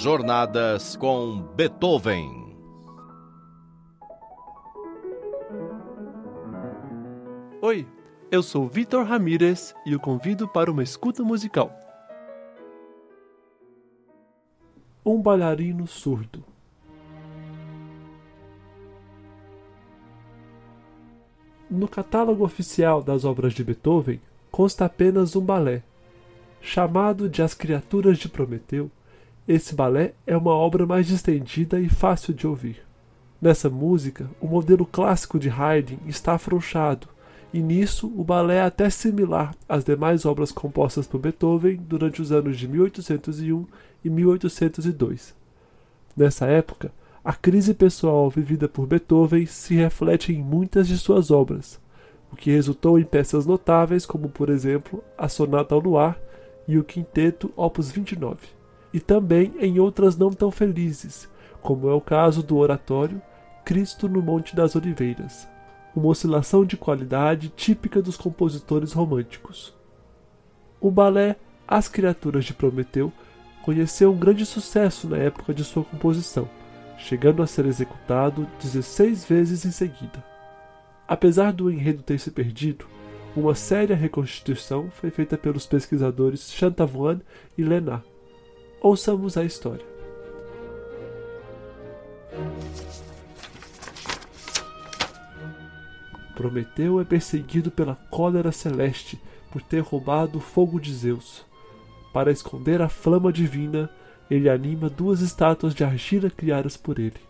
Jornadas com Beethoven. Oi, eu sou Vitor Ramírez e o convido para uma escuta musical. Um bailarino surdo. No catálogo oficial das obras de Beethoven consta apenas um balé. Chamado de As Criaturas de Prometeu, esse balé é uma obra mais distendida e fácil de ouvir. Nessa música, o modelo clássico de Haydn está afrouxado, e nisso o balé é até similar às demais obras compostas por Beethoven durante os anos de 1801 e 1802. Nessa época, a crise pessoal vivida por Beethoven se reflete em muitas de suas obras, o que resultou em peças notáveis como, por exemplo, a Sonata ao Luar e o Quinteto Opus 29, e também em outras não tão felizes, como é o caso do oratório Cristo no Monte das Oliveiras, uma oscilação de qualidade típica dos compositores românticos. O balé As Criaturas de Prometeu conheceu um grande sucesso na época de sua composição, chegando a ser executado 16 vezes em seguida. Apesar do enredo ter se perdido, uma séria reconstituição foi feita pelos pesquisadores Chantavoine e Lenat. Ouçamos a história. Prometeu é perseguido pela cólera celeste por ter roubado o fogo de Zeus. Para esconder a flama divina, ele anima duas estátuas de argila criadas por ele.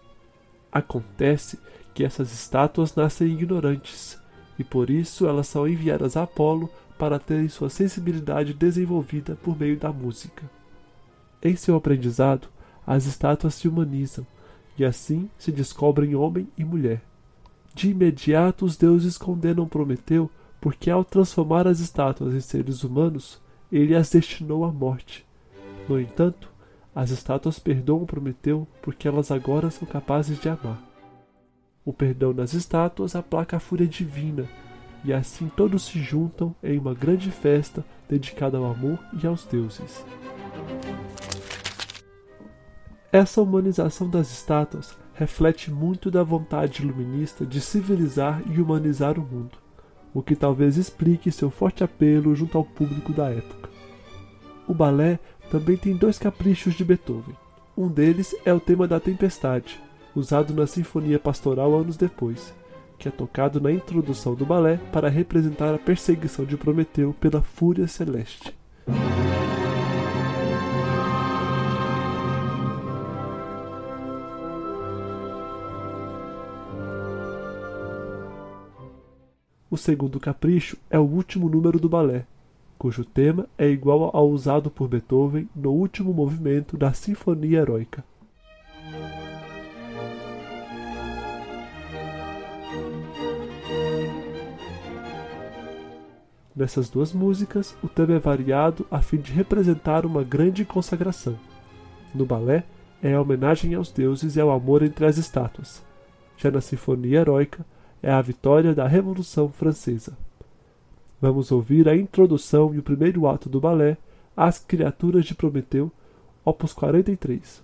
Acontece que essas estátuas nascem ignorantes, e por isso elas são enviadas a Apolo para terem sua sensibilidade desenvolvida por meio da música. Em seu aprendizado, as estátuas se humanizam, e assim se descobrem homem e mulher. De imediato os deuses condenam Prometeu porque ao transformar as estátuas em seres humanos, ele as destinou à morte. No entanto, as estátuas perdoam Prometeu porque elas agora são capazes de amar. O perdão das estátuas aplaca a fúria divina, e assim todos se juntam em uma grande festa dedicada ao amor e aos deuses. Essa humanização das estátuas reflete muito da vontade iluminista de civilizar e humanizar o mundo, o que talvez explique seu forte apelo junto ao público da época. O balé também tem dois caprichos de Beethoven. Um deles é o tema da tempestade, usado na Sinfonia Pastoral anos depois, que é tocado na introdução do balé para representar a perseguição de Prometeu pela fúria celeste. O segundo capricho é o último número do balé, cujo tema é igual ao usado por Beethoven no último movimento da Sinfonia Heroica. Nessas duas músicas, o tema é variado a fim de representar uma grande consagração. No balé, é a homenagem aos deuses e ao amor entre as estátuas. Já na Sinfonia Heroica, é a vitória da Revolução Francesa. Vamos ouvir a introdução e o primeiro ato do balé As Criaturas de Prometeu, opus 43.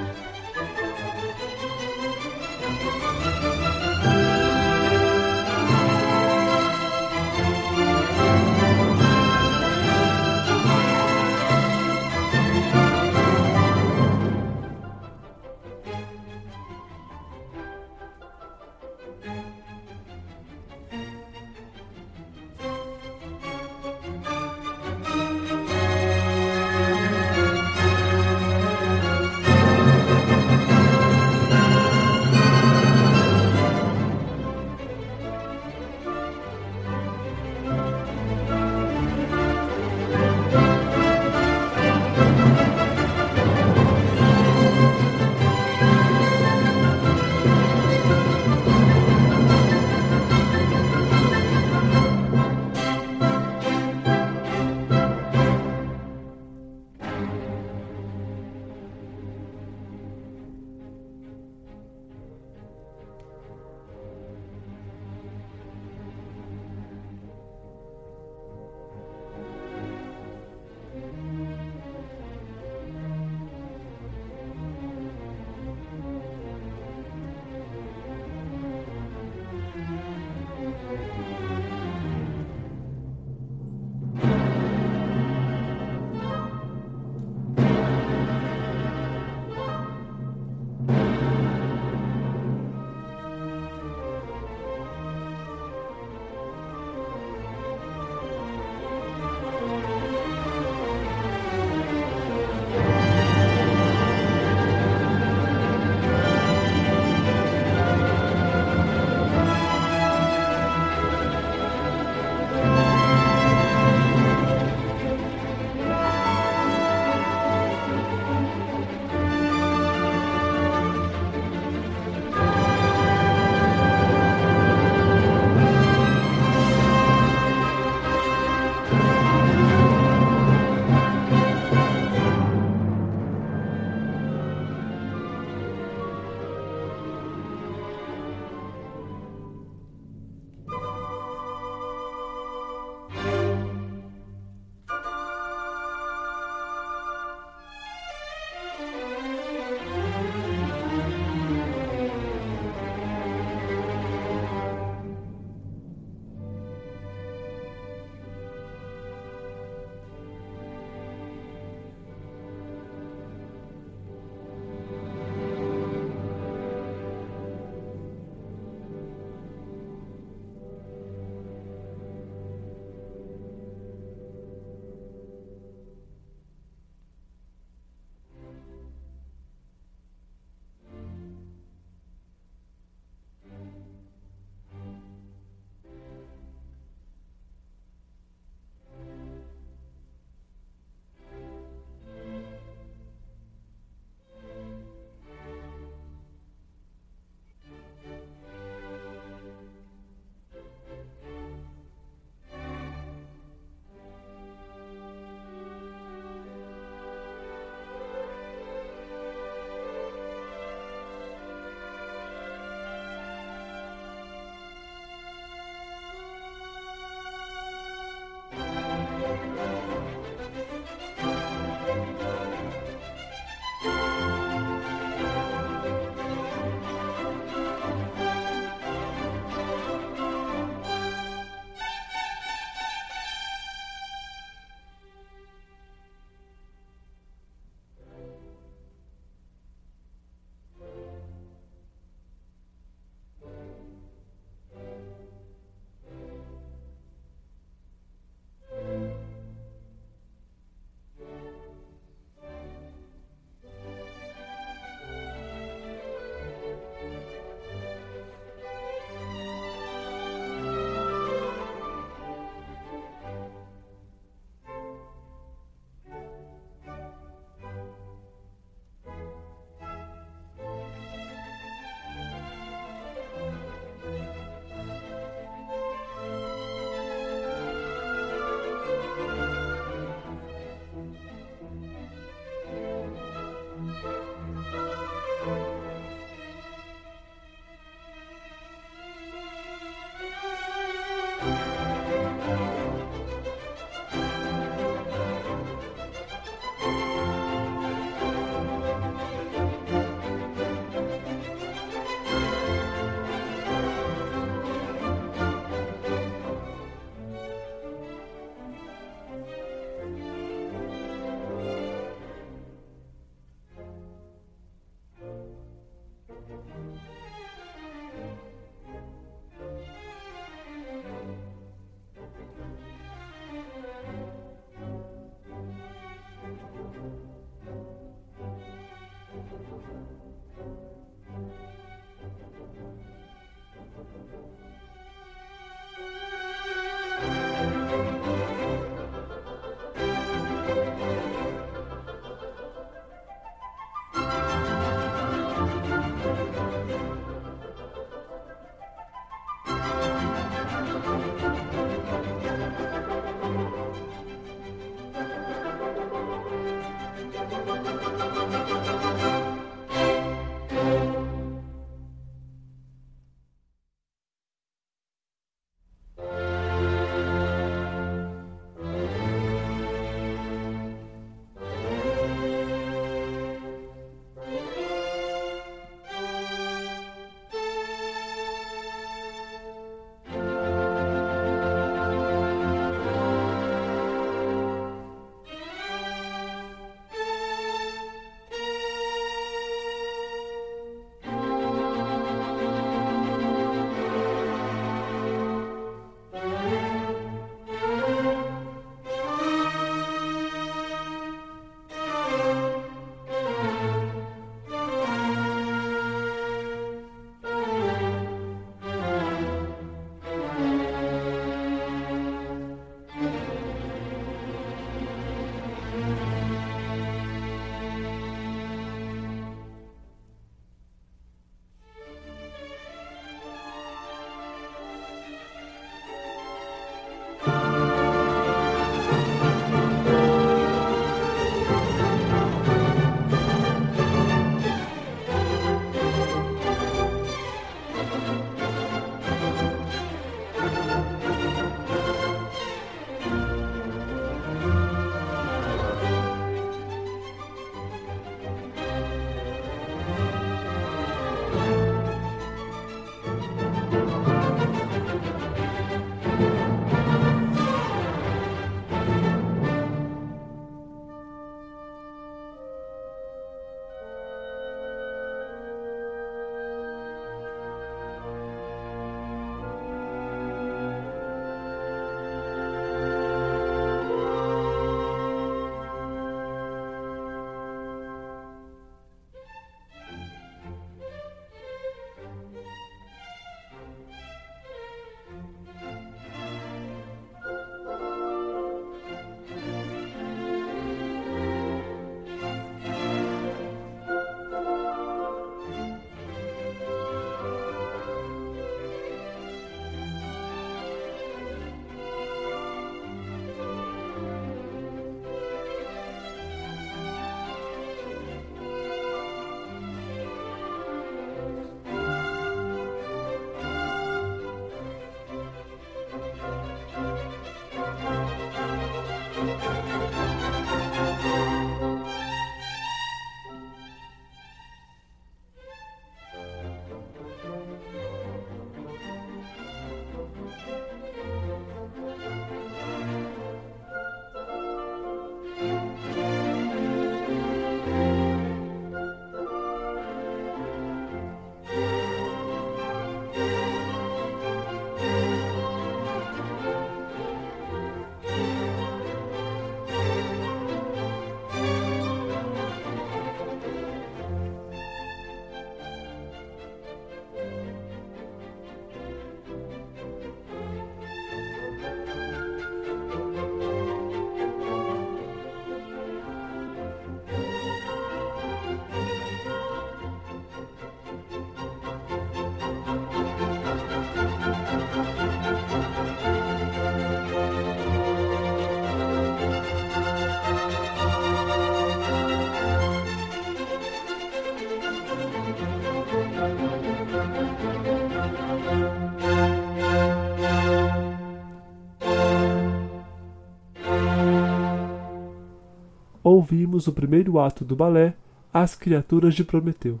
Ouvimos o primeiro ato do balé As Criaturas de Prometeu.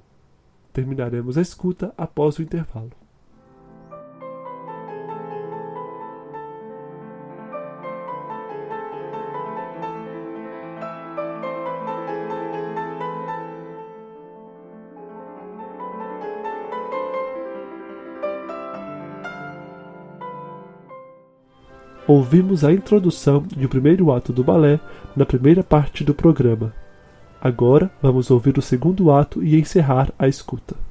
Terminaremos a escuta após o intervalo. Ouvimos a introdução e o primeiro ato do balé na primeira parte do programa. Agora vamos ouvir o segundo ato e encerrar a escuta.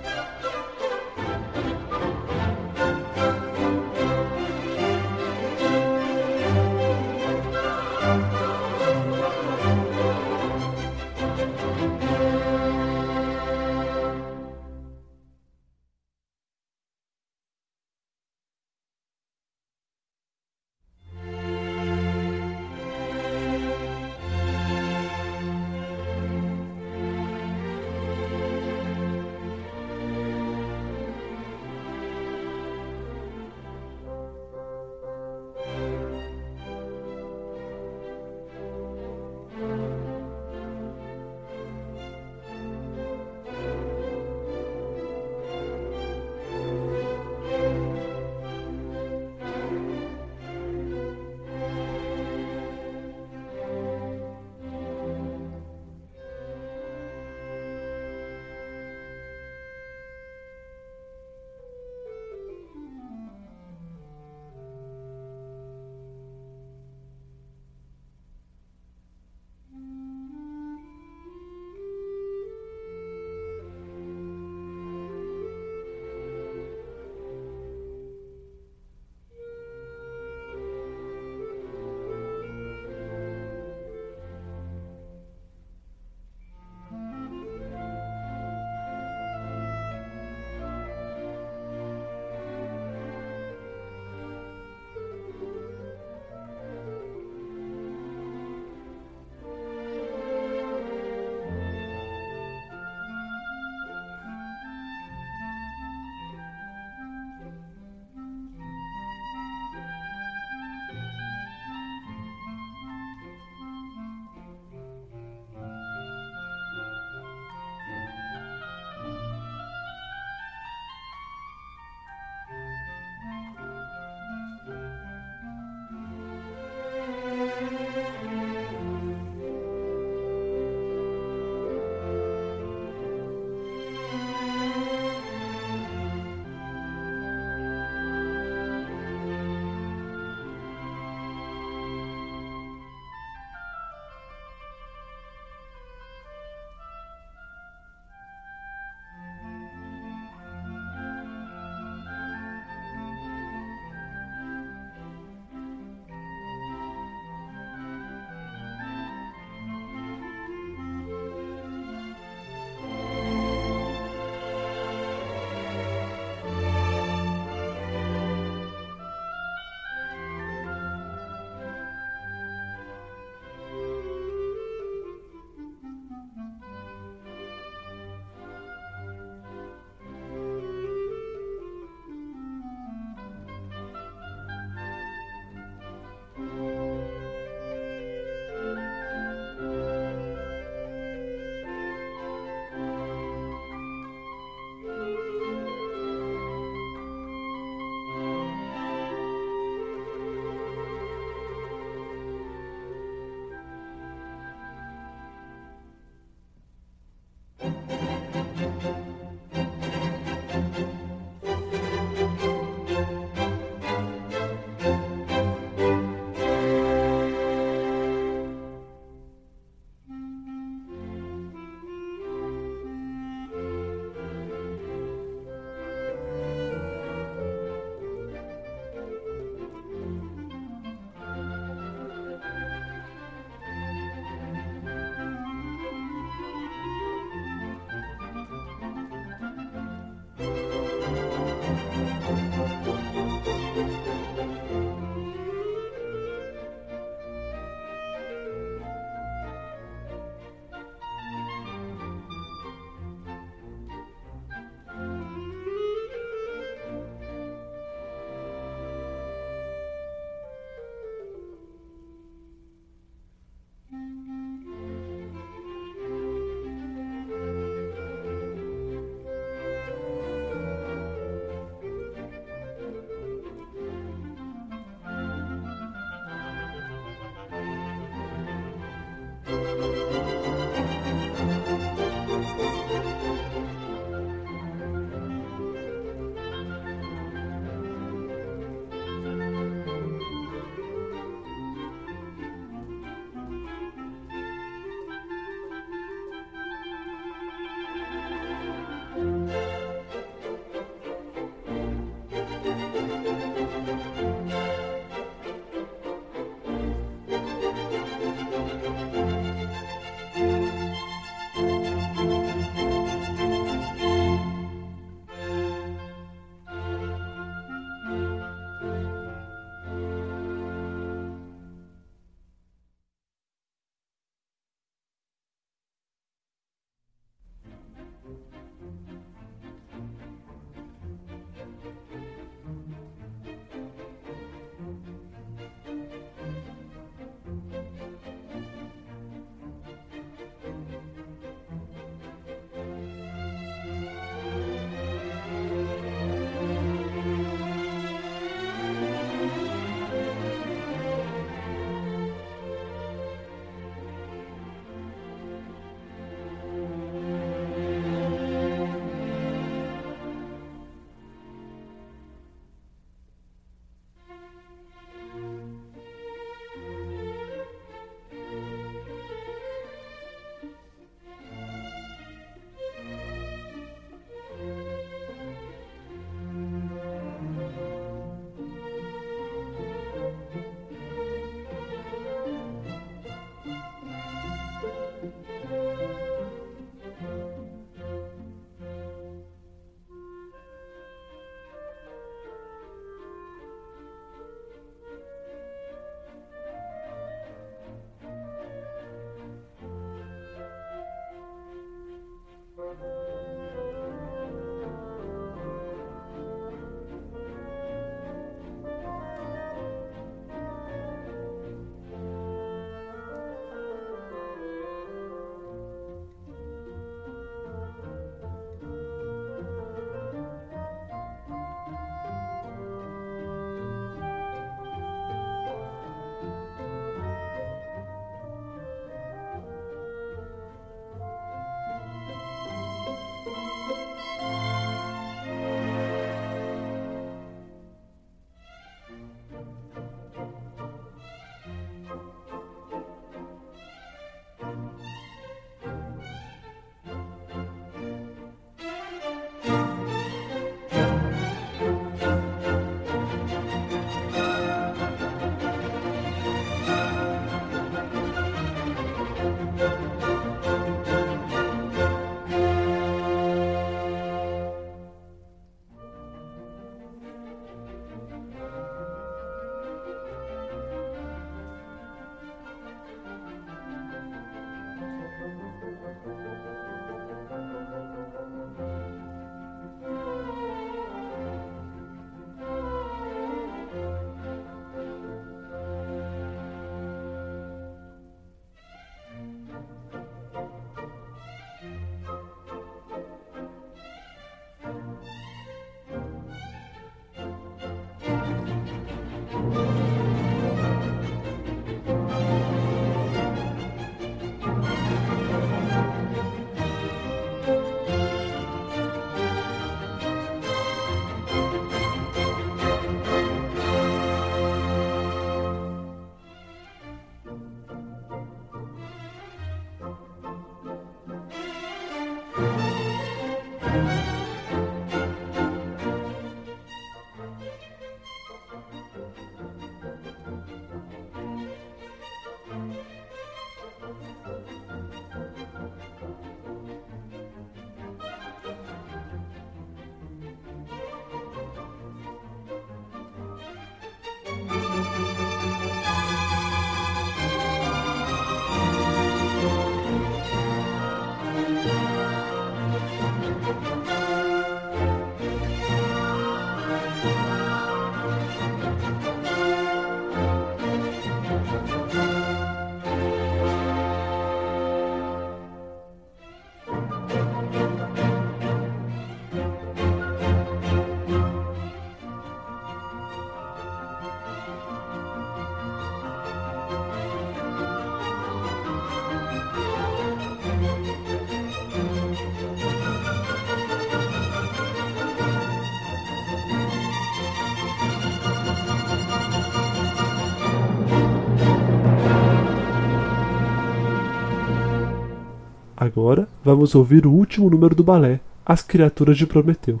Agora vamos ouvir o último número do balé, As Criaturas de Prometeu.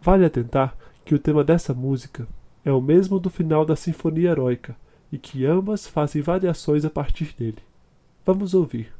Vale atentar que o tema dessa música é o mesmo do final da Sinfonia Heróica e que ambas fazem variações a partir dele. Vamos ouvir.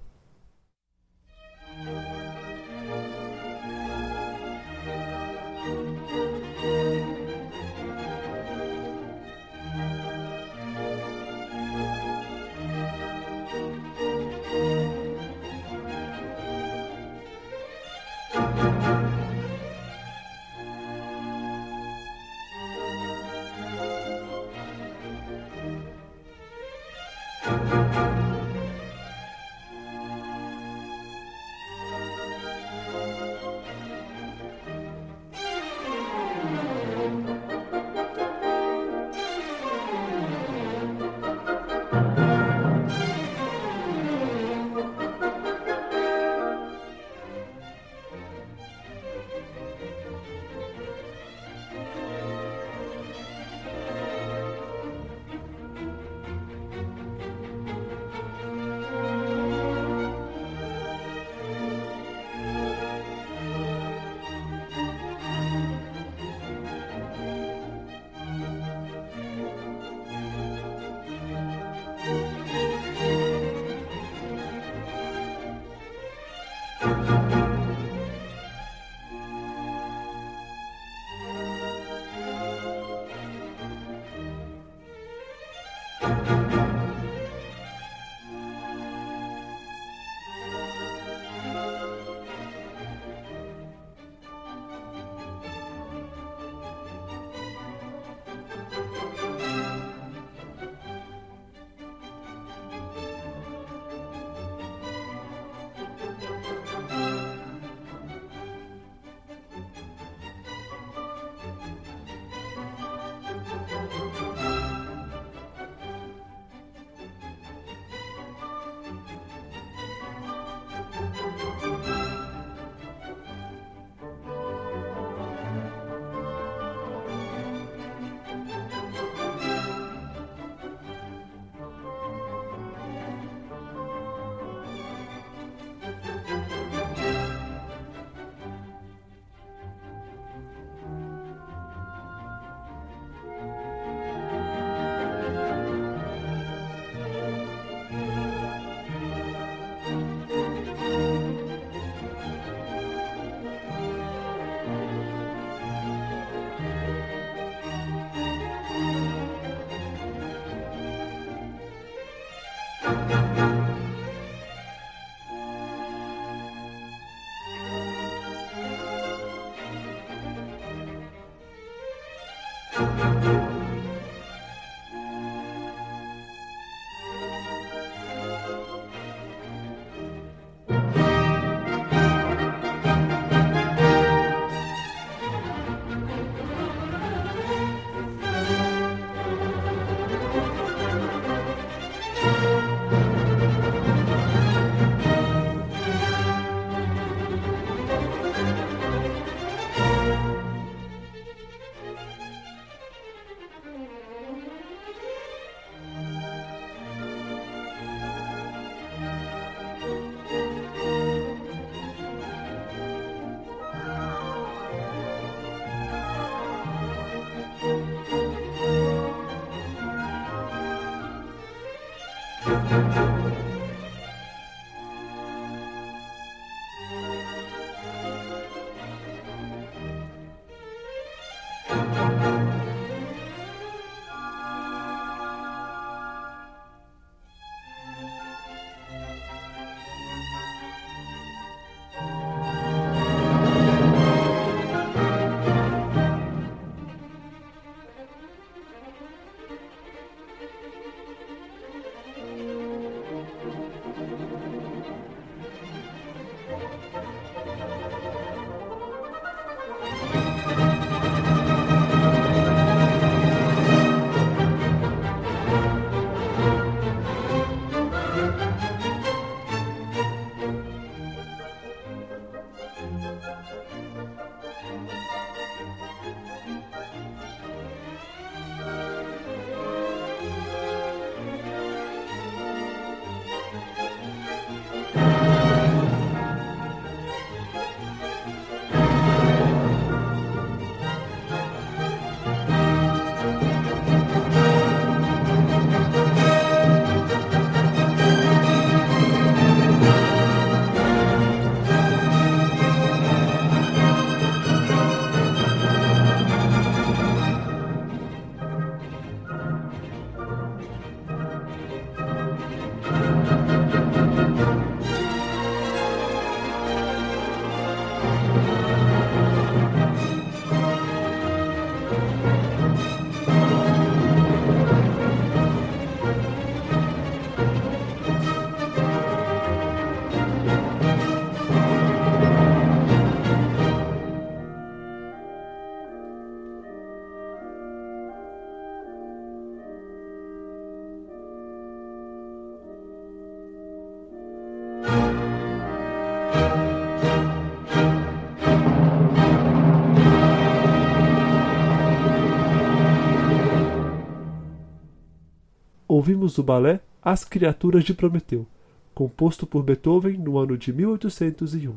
Temos o balé As Criaturas de Prometeu, composto por Beethoven no ano de 1801.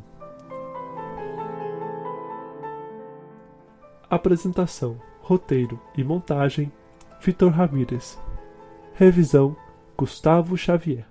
Apresentação, roteiro e montagem: Vitor Ramírez. Revisão: Gustavo Xavier.